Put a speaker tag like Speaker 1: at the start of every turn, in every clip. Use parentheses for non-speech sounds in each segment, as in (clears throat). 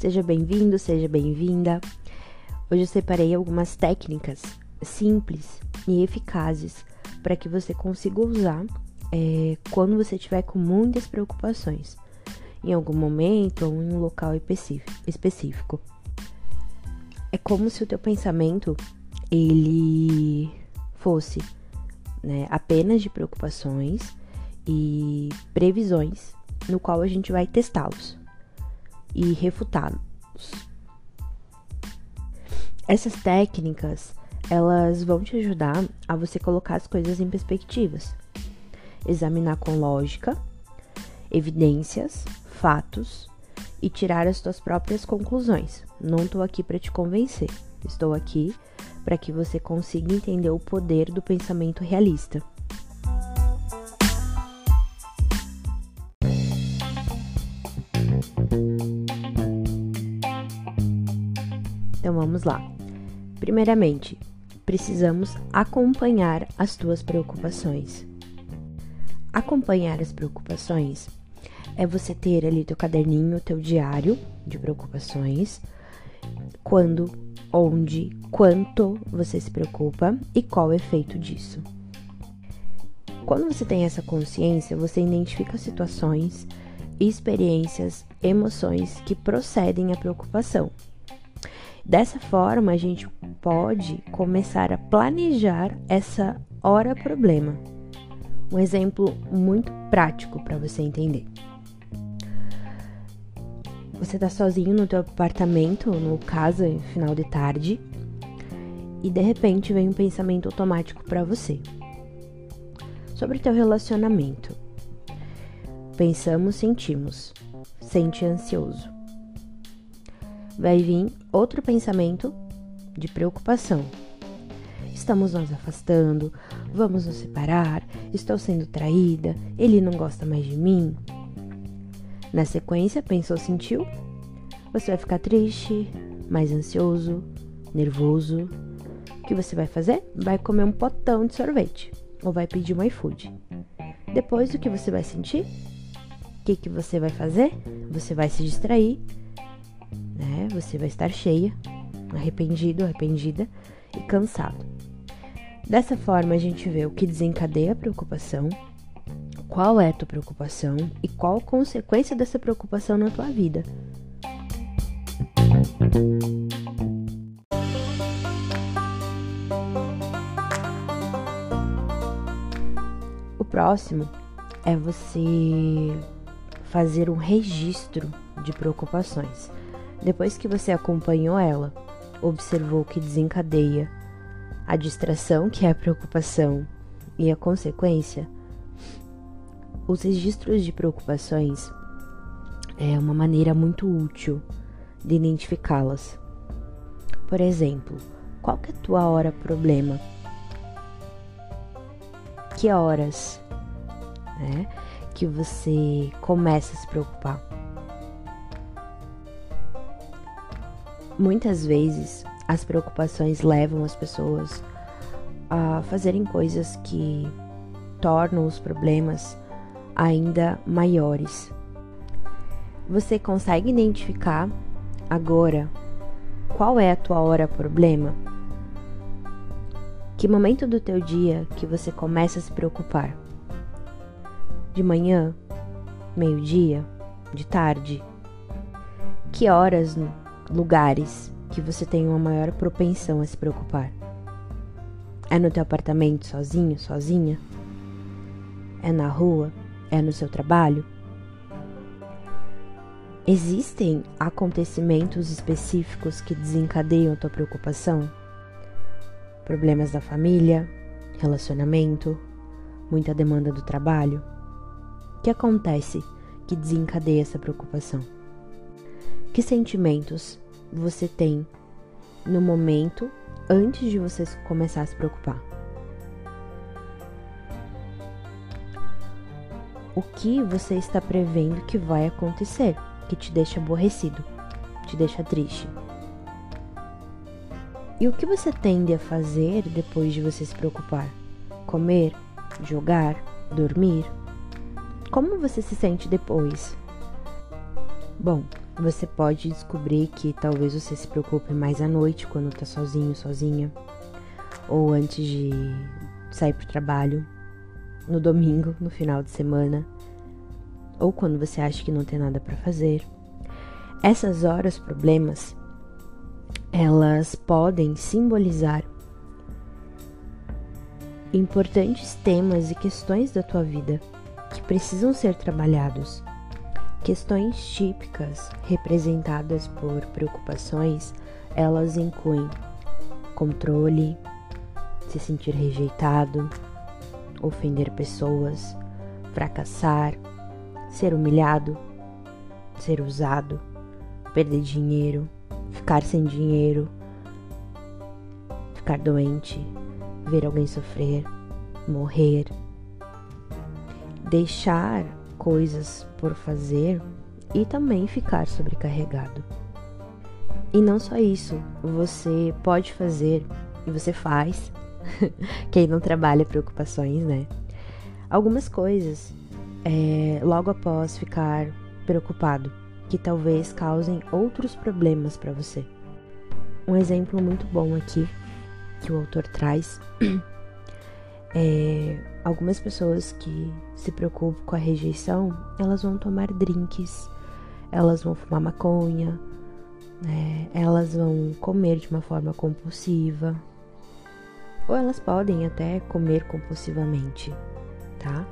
Speaker 1: Seja bem-vindo, seja bem-vinda. Hoje eu separei algumas técnicas simples e eficazes para que você consiga usar é, quando você estiver com muitas preocupações, em algum momento ou em um local específico. É como se o teu pensamento ele fosse né, apenas de preocupações e previsões, no qual a gente vai testá-los e refutá-los. Essas técnicas, elas vão te ajudar a você colocar as coisas em perspectivas, examinar com lógica, evidências, fatos e tirar as tuas próprias conclusões. Não estou aqui para te convencer, estou aqui para que você consiga entender o poder do pensamento realista. Vamos lá. Primeiramente, precisamos acompanhar as tuas preocupações. Acompanhar as preocupações é você ter ali teu caderninho, teu diário de preocupações, quando, onde, quanto você se preocupa e qual o efeito disso. Quando você tem essa consciência, você identifica situações, experiências, emoções que procedem à preocupação. Dessa forma, a gente pode começar a planejar essa hora problema. Um exemplo muito prático para você entender. Você tá sozinho no teu apartamento, no casa, final de tarde, e de repente vem um pensamento automático para você sobre teu relacionamento. Pensamos, sentimos. Sente ansioso. Vai vir outro pensamento de preocupação. Estamos nos afastando, vamos nos separar, estou sendo traída, ele não gosta mais de mim, na sequência, pensou, sentiu? Você vai ficar triste, mais ansioso, nervoso. O que você vai fazer? Vai comer um potão de sorvete ou vai pedir um iFood. Depois, o que você vai sentir? O que, que você vai fazer? Você vai se distrair, né? Você vai estar cheia, arrependido, arrependida e cansado. Dessa forma, a gente vê o que desencadeia a preocupação, qual é a tua preocupação e qual a consequência dessa preocupação na tua vida. O próximo é você fazer um registro de preocupações. Depois que você acompanhou ela, observou que desencadeia a distração, que é a preocupação, e a consequência, os registros de preocupações é uma maneira muito útil de identificá-las. Por exemplo, qual que é a tua hora problema? Que horas, né, que você começa a se preocupar? Muitas vezes as preocupações levam as pessoas a fazerem coisas que tornam os problemas ainda maiores. Você consegue identificar agora qual é a tua hora problema? Que momento do teu dia que você começa a se preocupar? De manhã? Meio-dia? De tarde? Que horas, lugares que você tem uma maior propensão a se preocupar? É no teu apartamento sozinho, sozinha? É na rua? É no seu trabalho? Existem acontecimentos específicos que desencadeiam tua preocupação? Problemas da família, relacionamento, muita demanda do trabalho? O que acontece que desencadeia essa preocupação? Que sentimentos você tem no momento antes de você começar a se preocupar? o que você está prevendo que vai acontecer, que te deixa aborrecido, te deixa triste. E o que você tende a fazer depois de você se preocupar? Comer, jogar, dormir? Como você se sente depois? Bom, Você pode descobrir que talvez você se preocupe mais à noite quando tá sozinho, sozinha, ou antes de sair pro trabalho, no domingo, no final de semana, ou quando você acha que não tem nada para fazer. Essas horas problemas, elas podem simbolizar importantes temas e questões da tua vida que precisam ser trabalhados. Questões típicas representadas por preocupações, elas incluem controle, se sentir rejeitado, ofender pessoas, fracassar, ser humilhado, ser usado, perder dinheiro, ficar sem dinheiro, ficar doente, ver alguém sofrer, morrer, deixar coisas por fazer e também ficar sobrecarregado. E não só isso, você pode fazer e você faz, (laughs) quem não trabalha preocupações, né? Algumas coisas é, logo após ficar preocupado, que talvez causem outros problemas para você. Um exemplo muito bom aqui que o autor traz (clears throat) é algumas pessoas que se preocupam com a rejeição, elas vão tomar drinks, elas vão fumar maconha, né? elas vão comer de uma forma compulsiva, ou elas podem até comer compulsivamente, tá?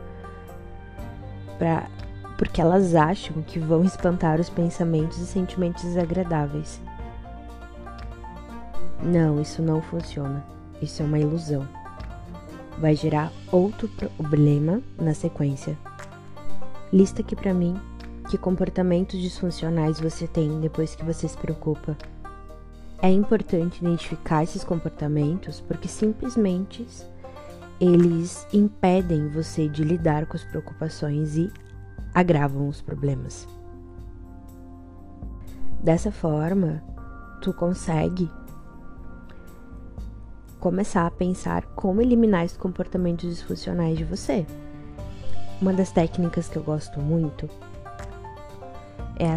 Speaker 1: Pra, porque elas acham que vão espantar os pensamentos e sentimentos desagradáveis. Não, isso não funciona. Isso é uma ilusão. Vai gerar outro problema na sequência. Lista aqui para mim que comportamentos disfuncionais você tem depois que você se preocupa. É importante identificar esses comportamentos porque simplesmente eles impedem você de lidar com as preocupações e agravam os problemas. Dessa forma, tu consegue começar a pensar como eliminar esses comportamentos disfuncionais de você. Uma das técnicas que eu gosto muito é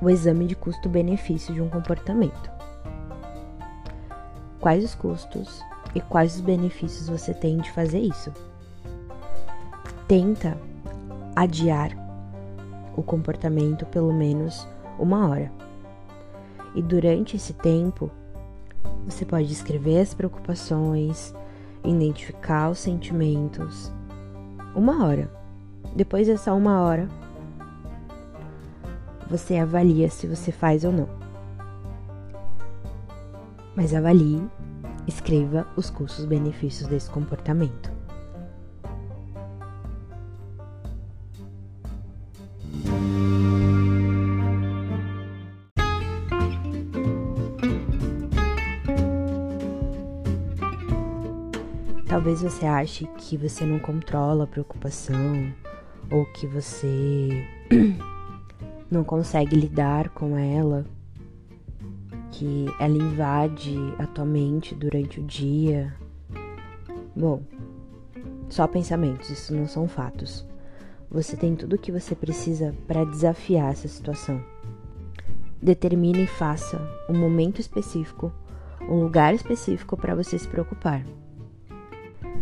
Speaker 1: o exame de custo-benefício de um comportamento. Quais os custos e quais os benefícios você tem de fazer isso. Tenta adiar o comportamento pelo menos uma hora. E durante esse tempo, você pode escrever as preocupações, identificar os sentimentos. Uma hora. Depois dessa uma hora, você avalia se você faz ou não. Mas avalie Escreva os custos-benefícios desse comportamento. Você ache que você não controla a preocupação ou que você não consegue lidar com ela que ela invade a tua mente durante o dia. Bom, só pensamentos, isso não são fatos. Você tem tudo o que você precisa para desafiar essa situação. Determine e faça um momento específico, um lugar específico para você se preocupar.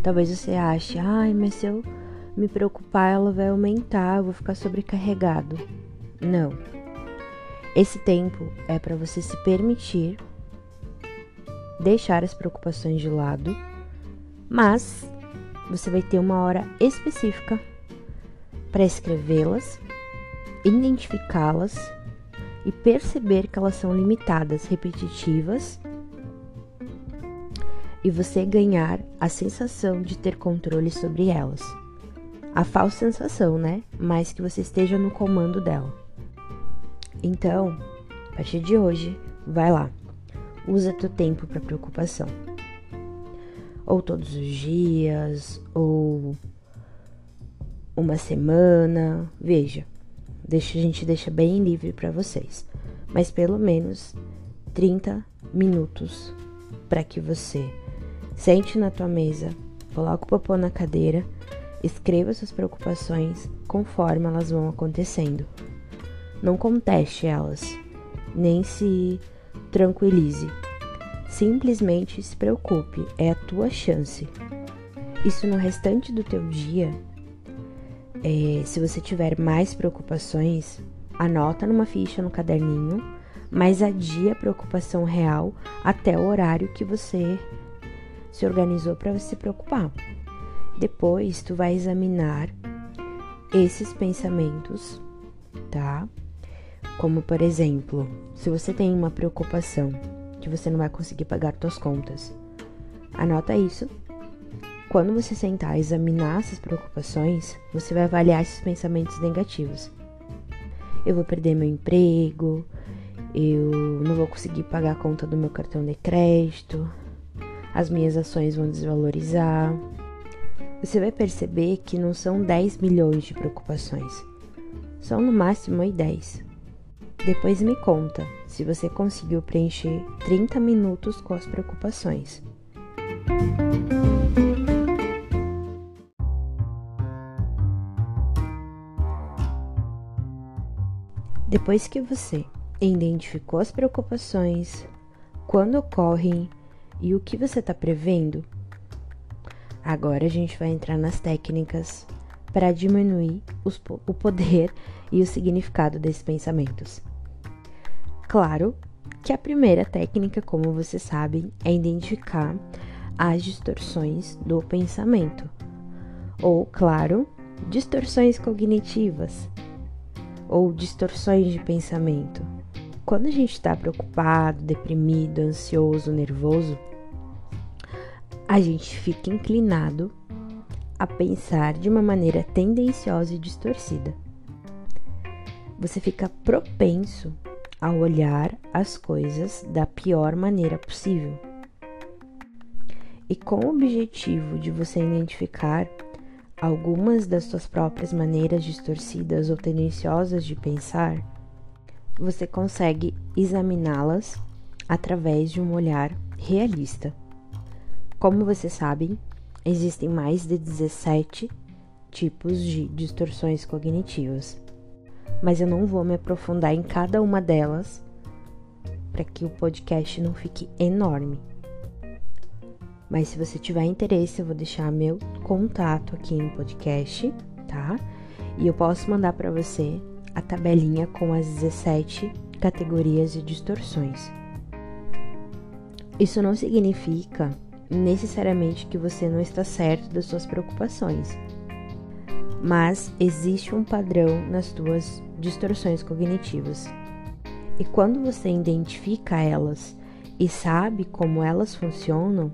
Speaker 1: Talvez você ache, ai, mas se eu me preocupar, ela vai aumentar, eu vou ficar sobrecarregado. Não, esse tempo é para você se permitir deixar as preocupações de lado, mas você vai ter uma hora específica para escrevê-las, identificá-las e perceber que elas são limitadas, repetitivas, e você ganhar a sensação de ter controle sobre elas. A falsa sensação, né? Mas que você esteja no comando dela. Então, a partir de hoje, vai lá. Usa teu tempo para preocupação. Ou todos os dias, ou uma semana, veja. Deixa, a gente deixa bem livre para vocês. Mas pelo menos 30 minutos para que você sente na tua mesa, coloque o popô na cadeira, escreva suas preocupações conforme elas vão acontecendo Não conteste elas, nem se tranquilize. Simplesmente se preocupe, é a tua chance. Isso no restante do teu dia, é, se você tiver mais preocupações, anota numa ficha no caderninho, mas adia a preocupação real até o horário que você se organizou para se preocupar. Depois tu vai examinar esses pensamentos, tá? Como por exemplo, se você tem uma preocupação que você não vai conseguir pagar suas contas. Anota isso. Quando você sentar e examinar essas preocupações, você vai avaliar esses pensamentos negativos. Eu vou perder meu emprego, eu não vou conseguir pagar a conta do meu cartão de crédito, as minhas ações vão desvalorizar. Você vai perceber que não são 10 milhões de preocupações, são no máximo aí 10. Depois me conta se você conseguiu preencher 30 minutos com as preocupações. Depois que você identificou as preocupações, quando ocorrem e o que você está prevendo, agora a gente vai entrar nas técnicas para diminuir os, o poder e o significado desses pensamentos. Claro que a primeira técnica, como você sabe, é identificar as distorções do pensamento, ou, claro, distorções cognitivas ou distorções de pensamento. Quando a gente está preocupado, deprimido, ansioso, nervoso, a gente fica inclinado a pensar de uma maneira tendenciosa e distorcida. Você fica propenso a olhar as coisas da pior maneira possível. E com o objetivo de você identificar algumas das suas próprias maneiras distorcidas ou tendenciosas de pensar, você consegue examiná-las através de um olhar realista. Como você sabe, existem mais de 17 tipos de distorções cognitivas mas eu não vou me aprofundar em cada uma delas para que o podcast não fique enorme. Mas se você tiver interesse, eu vou deixar meu contato aqui no podcast, tá? E eu posso mandar para você a tabelinha com as 17 categorias de distorções. Isso não significa necessariamente que você não está certo das suas preocupações mas existe um padrão nas tuas distorções cognitivas. E quando você identifica elas e sabe como elas funcionam,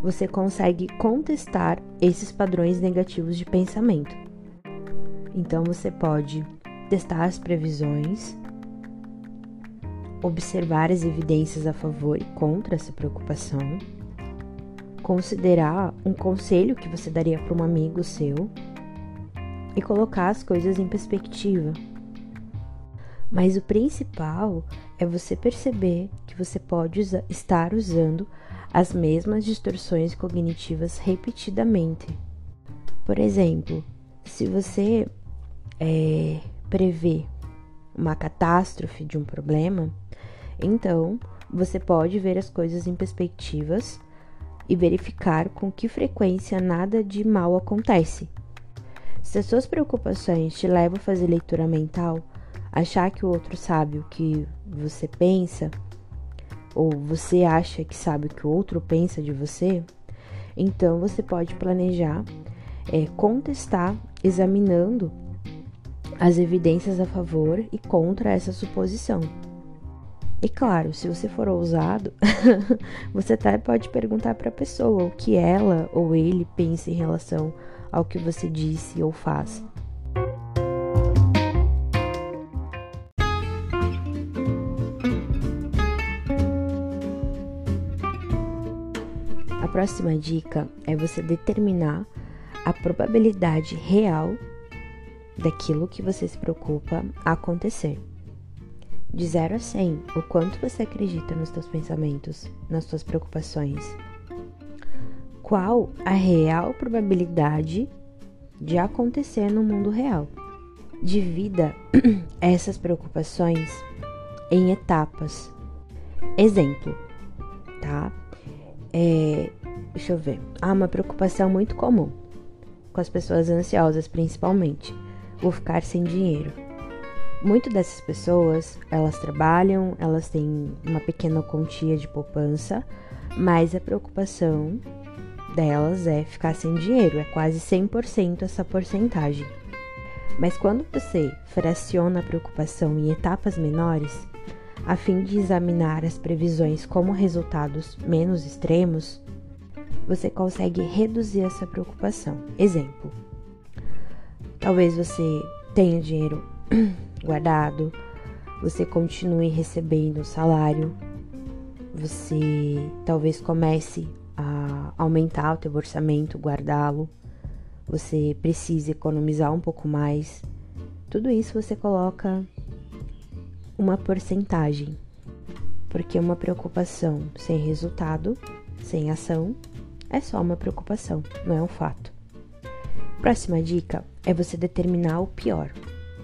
Speaker 1: você consegue contestar esses padrões negativos de pensamento. Então você pode testar as previsões, observar as evidências a favor e contra essa preocupação, considerar um conselho que você daria para um amigo seu e colocar as coisas em perspectiva. Mas o principal é você perceber que você pode estar usando as mesmas distorções cognitivas repetidamente. Por exemplo, se você é, prevê uma catástrofe de um problema, então você pode ver as coisas em perspectivas e verificar com que frequência nada de mal acontece. Se as suas preocupações te levam a fazer leitura mental, achar que o outro sabe o que você pensa, ou você acha que sabe o que o outro pensa de você, então você pode planejar é, contestar examinando as evidências a favor e contra essa suposição. E claro, se você for ousado, (laughs) você até pode perguntar para a pessoa o que ela ou ele pensa em relação ao que você disse ou faz. A próxima dica é você determinar a probabilidade real daquilo que você se preocupa acontecer. De 0 a 100, o quanto você acredita nos seus pensamentos, nas suas preocupações qual a real probabilidade de acontecer no mundo real. Divida (clears throat) essas preocupações em etapas. Exemplo, tá? É, deixa eu ver. Há uma preocupação muito comum com as pessoas ansiosas, principalmente. Vou ficar sem dinheiro. Muitas dessas pessoas, elas trabalham, elas têm uma pequena quantia de poupança, mas a preocupação delas é ficar sem dinheiro, é quase 100% essa porcentagem. Mas quando você fraciona a preocupação em etapas menores, a fim de examinar as previsões como resultados menos extremos, você consegue reduzir essa preocupação. Exemplo: talvez você tenha dinheiro (clears throat) guardado, você continue recebendo salário, você talvez comece a aumentar o teu orçamento, guardá-lo, você precisa economizar um pouco mais. Tudo isso você coloca uma porcentagem, porque uma preocupação sem resultado, sem ação, é só uma preocupação, não é um fato. Próxima dica é você determinar o pior,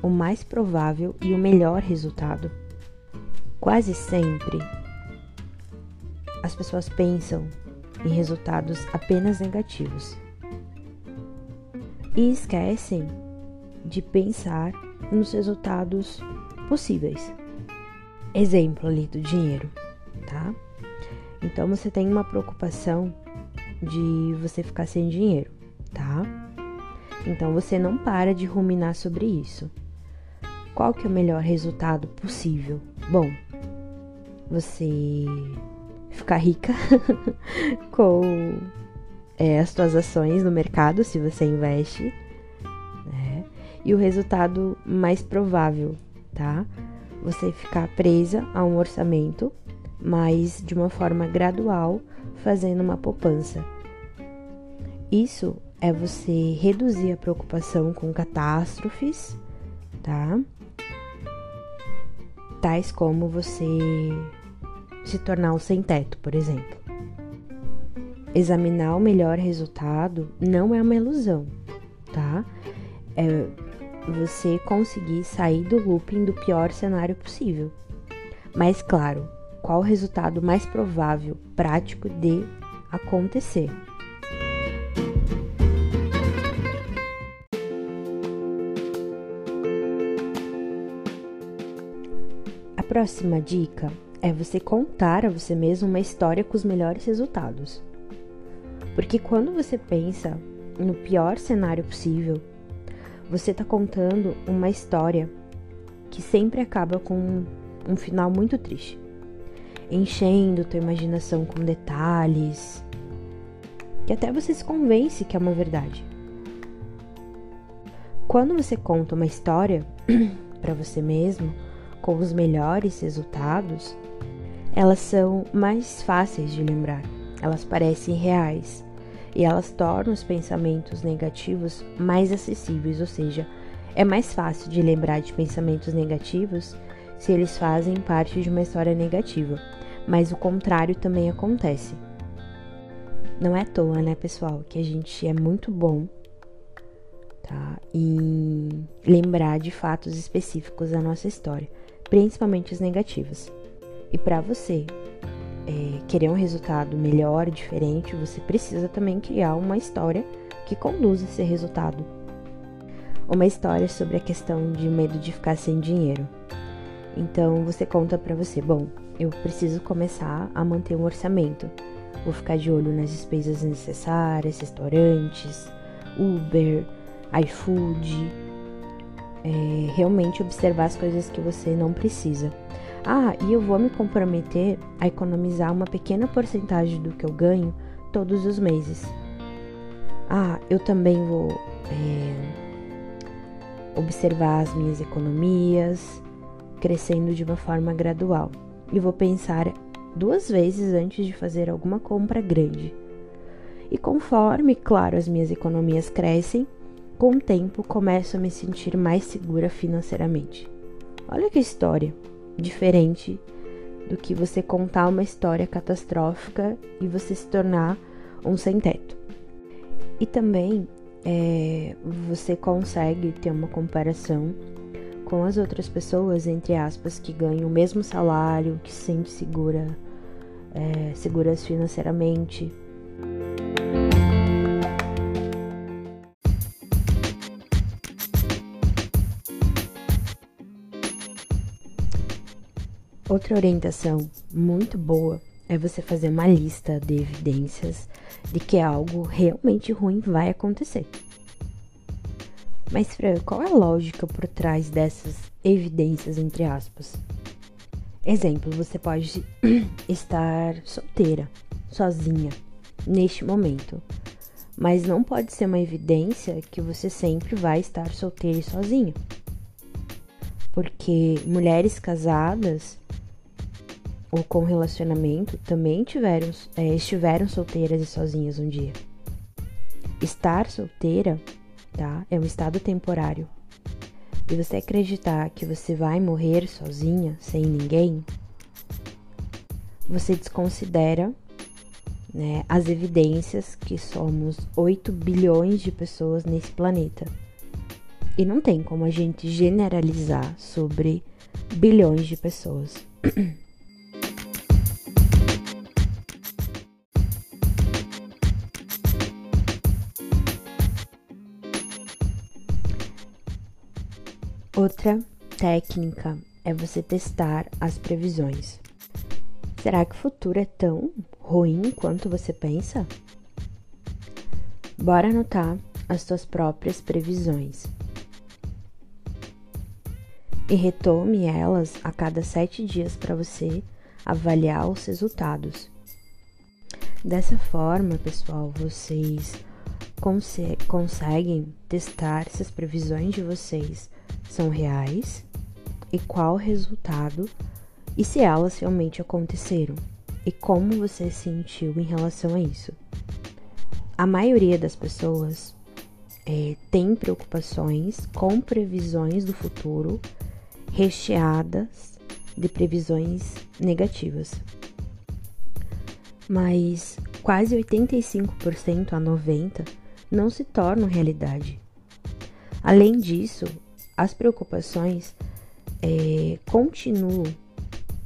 Speaker 1: o mais provável e o melhor resultado. Quase sempre as pessoas pensam em resultados apenas negativos e esquecem de pensar nos resultados possíveis. Exemplo ali do dinheiro, tá? Então você tem uma preocupação de você ficar sem dinheiro, tá? Então você não para de ruminar sobre isso. Qual que é o melhor resultado possível? Bom, você ficar rica (laughs) com é, as suas ações no mercado, se você investe, né? E o resultado mais provável, tá? Você ficar presa a um orçamento, mas de uma forma gradual, fazendo uma poupança. Isso é você reduzir a preocupação com catástrofes, tá? Tais como você se tornar um sem-teto, por exemplo. Examinar o melhor resultado não é uma ilusão, tá? É você conseguir sair do looping do pior cenário possível. Mas, claro, qual o resultado mais provável, prático de acontecer? Próxima dica é você contar a você mesmo uma história com os melhores resultados. Porque quando você pensa no pior cenário possível, você está contando uma história que sempre acaba com um final muito triste, enchendo tua imaginação com detalhes, que até você se convence que é uma verdade. Quando você conta uma história (clears throat) para você mesmo com os melhores resultados, elas são mais fáceis de lembrar, elas parecem reais e elas tornam os pensamentos negativos mais acessíveis, ou seja, é mais fácil de lembrar de pensamentos negativos se eles fazem parte de uma história negativa, mas o contrário também acontece. Não é à toa, né, pessoal, que a gente é muito bom tá? em lembrar de fatos específicos da nossa história, principalmente os negativos. E para você é, querer um resultado melhor, diferente, você precisa também criar uma história que conduza esse resultado. Uma história sobre a questão de medo de ficar sem dinheiro. Então você conta para você, bom, eu preciso começar a manter um orçamento. Vou ficar de olho nas despesas necessárias, restaurantes, Uber, iFood. É, realmente observar as coisas que você não precisa. Ah, e eu vou me comprometer a economizar uma pequena porcentagem do que eu ganho todos os meses. Ah, eu também vou é, observar as minhas economias, crescendo de uma forma gradual. E vou pensar duas vezes antes de fazer alguma compra grande. E conforme, claro, as minhas economias crescem, com o tempo começo a me sentir mais segura financeiramente. Olha que história! diferente do que você contar uma história catastrófica e você se tornar um sem-teto. E também é, você consegue ter uma comparação com as outras pessoas, entre aspas, que ganham o mesmo salário, que se sente segura, é, seguras financeiramente. Outra orientação muito boa é você fazer uma lista de evidências de que algo realmente ruim vai acontecer. Mas, Fran, qual é a lógica por trás dessas evidências, entre aspas? Exemplo, você pode (clears throat) estar solteira, sozinha, neste momento. Mas não pode ser uma evidência que você sempre vai estar solteira e sozinha. Porque mulheres casadas ou com relacionamento também tiveram, é, estiveram solteiras e sozinhas um dia. Estar solteira, tá? É um estado temporário. E você acreditar que você vai morrer sozinha, sem ninguém, você desconsidera né, as evidências que somos 8 bilhões de pessoas nesse planeta. E não tem como a gente generalizar sobre bilhões de pessoas. (clears throat) Outra técnica é você testar as previsões. Será que o futuro é tão ruim quanto você pensa? Bora anotar as suas próprias previsões. E retome elas a cada sete dias para você avaliar os resultados. Dessa forma, pessoal, vocês conseguem testar se as previsões de vocês são reais e qual o resultado e se elas realmente aconteceram e como você se sentiu em relação a isso. A maioria das pessoas é, tem preocupações com previsões do futuro recheadas de previsões negativas. Mas quase 85% a 90% não se tornam realidade. Além disso, as preocupações é, continuam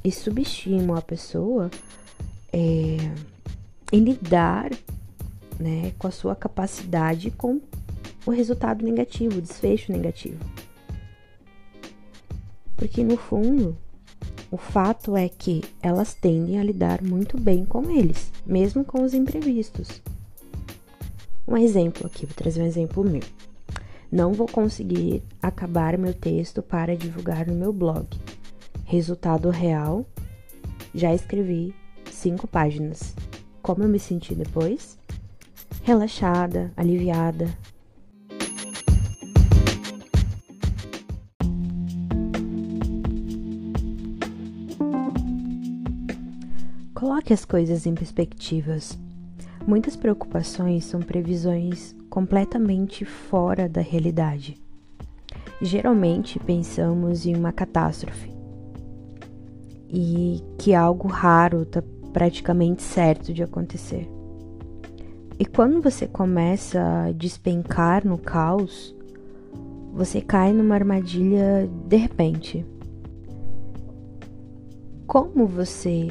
Speaker 1: e subestimam a pessoa é, em lidar né, com a sua capacidade com o resultado negativo, o desfecho negativo. Porque no fundo, o fato é que elas tendem a lidar muito bem com eles, mesmo com os imprevistos. Um exemplo aqui, vou trazer um exemplo meu. Não vou conseguir acabar meu texto para divulgar no meu blog. Resultado real: já escrevi cinco páginas. Como eu me senti depois? Relaxada, aliviada. Coloque as coisas em perspectivas. Muitas preocupações são previsões completamente fora da realidade. Geralmente pensamos em uma catástrofe e que algo raro está praticamente certo de acontecer. E quando você começa a despencar no caos, você cai numa armadilha de repente. Como você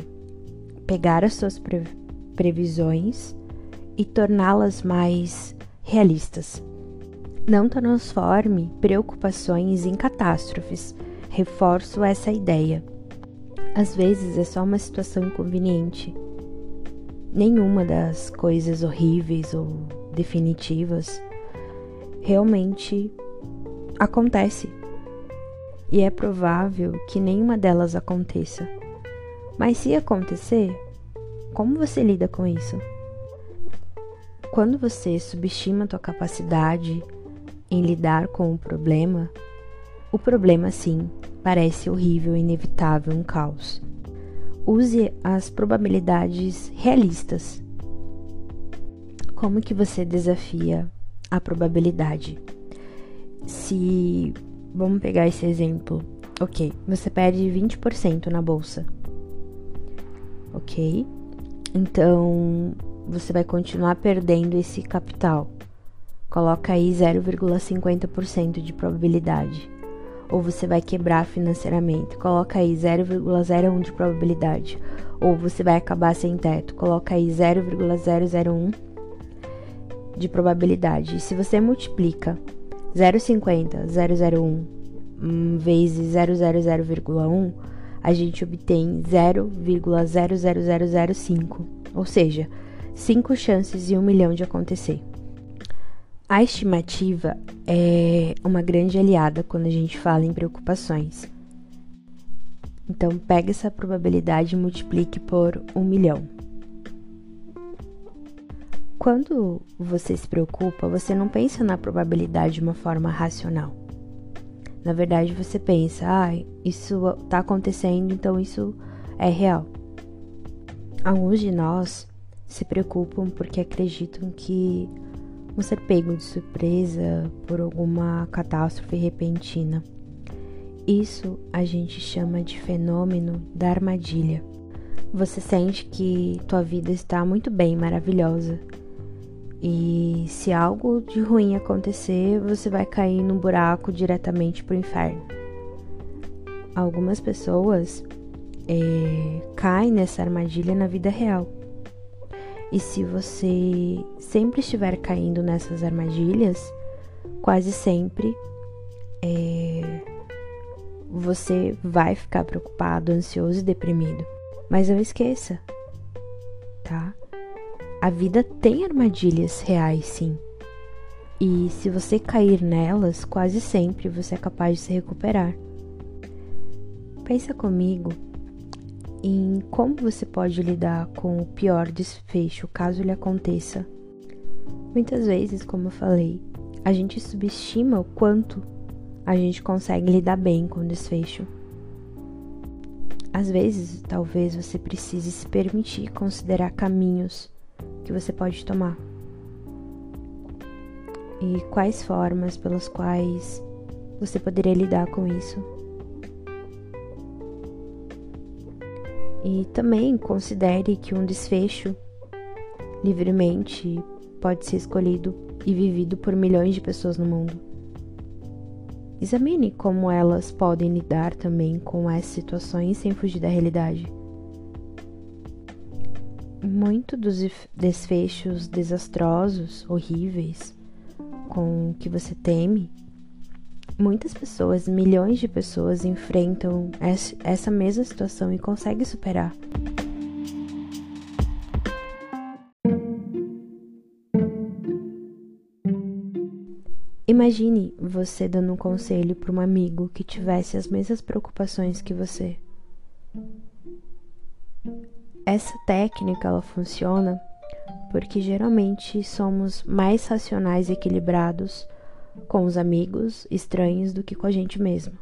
Speaker 1: pegar as suas previsões e torná-las mais realistas. Não transforme preocupações em catástrofes. Reforço essa ideia. Às vezes é só uma situação inconveniente. Nenhuma das coisas horríveis ou definitivas realmente acontece. E é provável que nenhuma delas aconteça. Mas se acontecer, como você lida com isso? Quando você subestima a tua capacidade em lidar com o problema, o problema sim parece horrível, inevitável, um caos. Use as probabilidades realistas. Como que você desafia a probabilidade? Se vamos pegar esse exemplo, ok, você perde 20% na bolsa, ok? Então você vai continuar perdendo esse capital. Coloca aí 0,50% de probabilidade. ou você vai quebrar financeiramente, coloca aí 0,01 de probabilidade, ou você vai acabar sem teto, coloca aí 0,001 de probabilidade. E se você multiplica 0,50, 001 hum, vezes 000,1, a gente obtém 0,00005, ou seja, 5 chances em um milhão de acontecer. A estimativa é uma grande aliada quando a gente fala em preocupações. Então, pega essa probabilidade e multiplique por um milhão. Quando você se preocupa, você não pensa na probabilidade de uma forma racional. Na verdade, você pensa, ah, isso está acontecendo, então isso é real. Alguns de nós se preocupam porque acreditam que vão ser pego de surpresa por alguma catástrofe repentina. Isso a gente chama de fenômeno da armadilha. Você sente que tua vida está muito bem, maravilhosa. E se algo de ruim acontecer, você vai cair num buraco diretamente para o inferno. Algumas pessoas é, caem nessa armadilha na vida real. E se você sempre estiver caindo nessas armadilhas, quase sempre é, você vai ficar preocupado, ansioso e deprimido. Mas não esqueça, tá? A vida tem armadilhas reais, sim. E se você cair nelas, quase sempre você é capaz de se recuperar. Pensa comigo em como você pode lidar com o pior desfecho caso ele aconteça. Muitas vezes, como eu falei, a gente subestima o quanto a gente consegue lidar bem com o desfecho. Às vezes, talvez você precise se permitir considerar caminhos que você pode tomar e quais formas pelas quais você poderia lidar com isso. E também considere que um desfecho livremente pode ser escolhido e vivido por milhões de pessoas no mundo. Examine como elas podem lidar também com essas situações sem fugir da realidade. Muito dos desfechos desastrosos, horríveis, com que você teme, Muitas pessoas, milhões de pessoas, enfrentam essa mesma situação e conseguem superar. Imagine você dando um conselho para um amigo que tivesse as mesmas preocupações que você. Essa técnica ela funciona porque geralmente somos mais racionais e equilibrados com os amigos estranhos do que com a gente mesmo.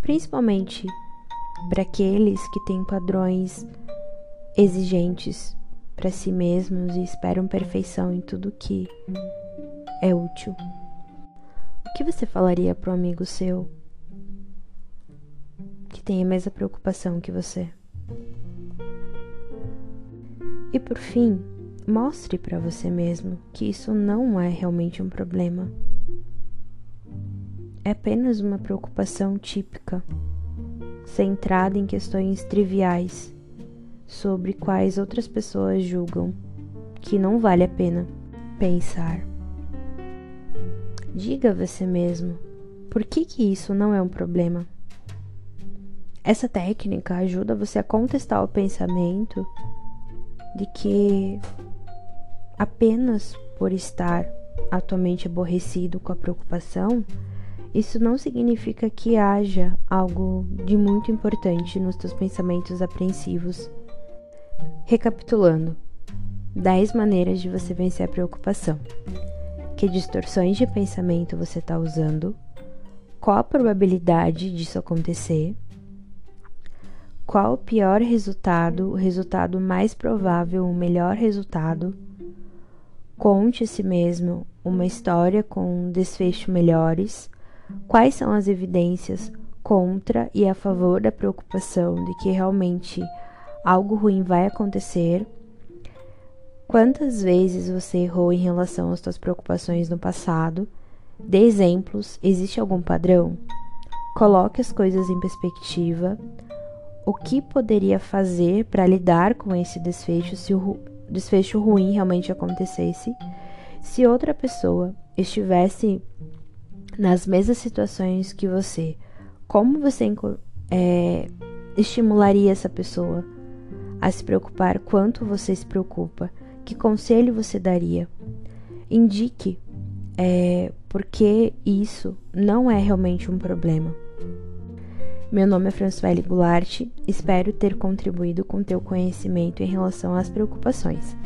Speaker 1: Principalmente para aqueles que têm padrões exigentes para si mesmos e esperam perfeição em tudo que é útil. O que você falaria para um amigo seu que tem a mesma preocupação que você? E por fim, Mostre para você mesmo que isso não é realmente um problema. É apenas uma preocupação típica, centrada em questões triviais sobre quais outras pessoas julgam que não vale a pena pensar. Diga a você mesmo por que, que isso não é um problema. Essa técnica ajuda você a contestar o pensamento de que apenas por estar atualmente aborrecido com a preocupação, isso não significa que haja algo de muito importante nos teus pensamentos apreensivos. Recapitulando: 10 maneiras de você vencer a preocupação. Que distorções de pensamento você está usando? Qual a probabilidade disso acontecer? Qual o pior resultado, o resultado mais provável, o melhor resultado? Conte a si mesmo uma história com um desfecho melhores. Quais são as evidências contra e a favor da preocupação de que realmente algo ruim vai acontecer? Quantas vezes você errou em relação às suas preocupações no passado? Dê exemplos. Existe algum padrão? Coloque as coisas em perspectiva. O que poderia fazer para lidar com esse desfecho se o desfecho ruim realmente acontecesse? Se outra pessoa estivesse nas mesmas situações que você, como você é, estimularia essa pessoa a se preocupar quanto você se preocupa? Que conselho você daria? Indique é, porque isso não é realmente um problema. Meu nome é Françoele Goulart, espero ter contribuído com teu conhecimento em relação às preocupações.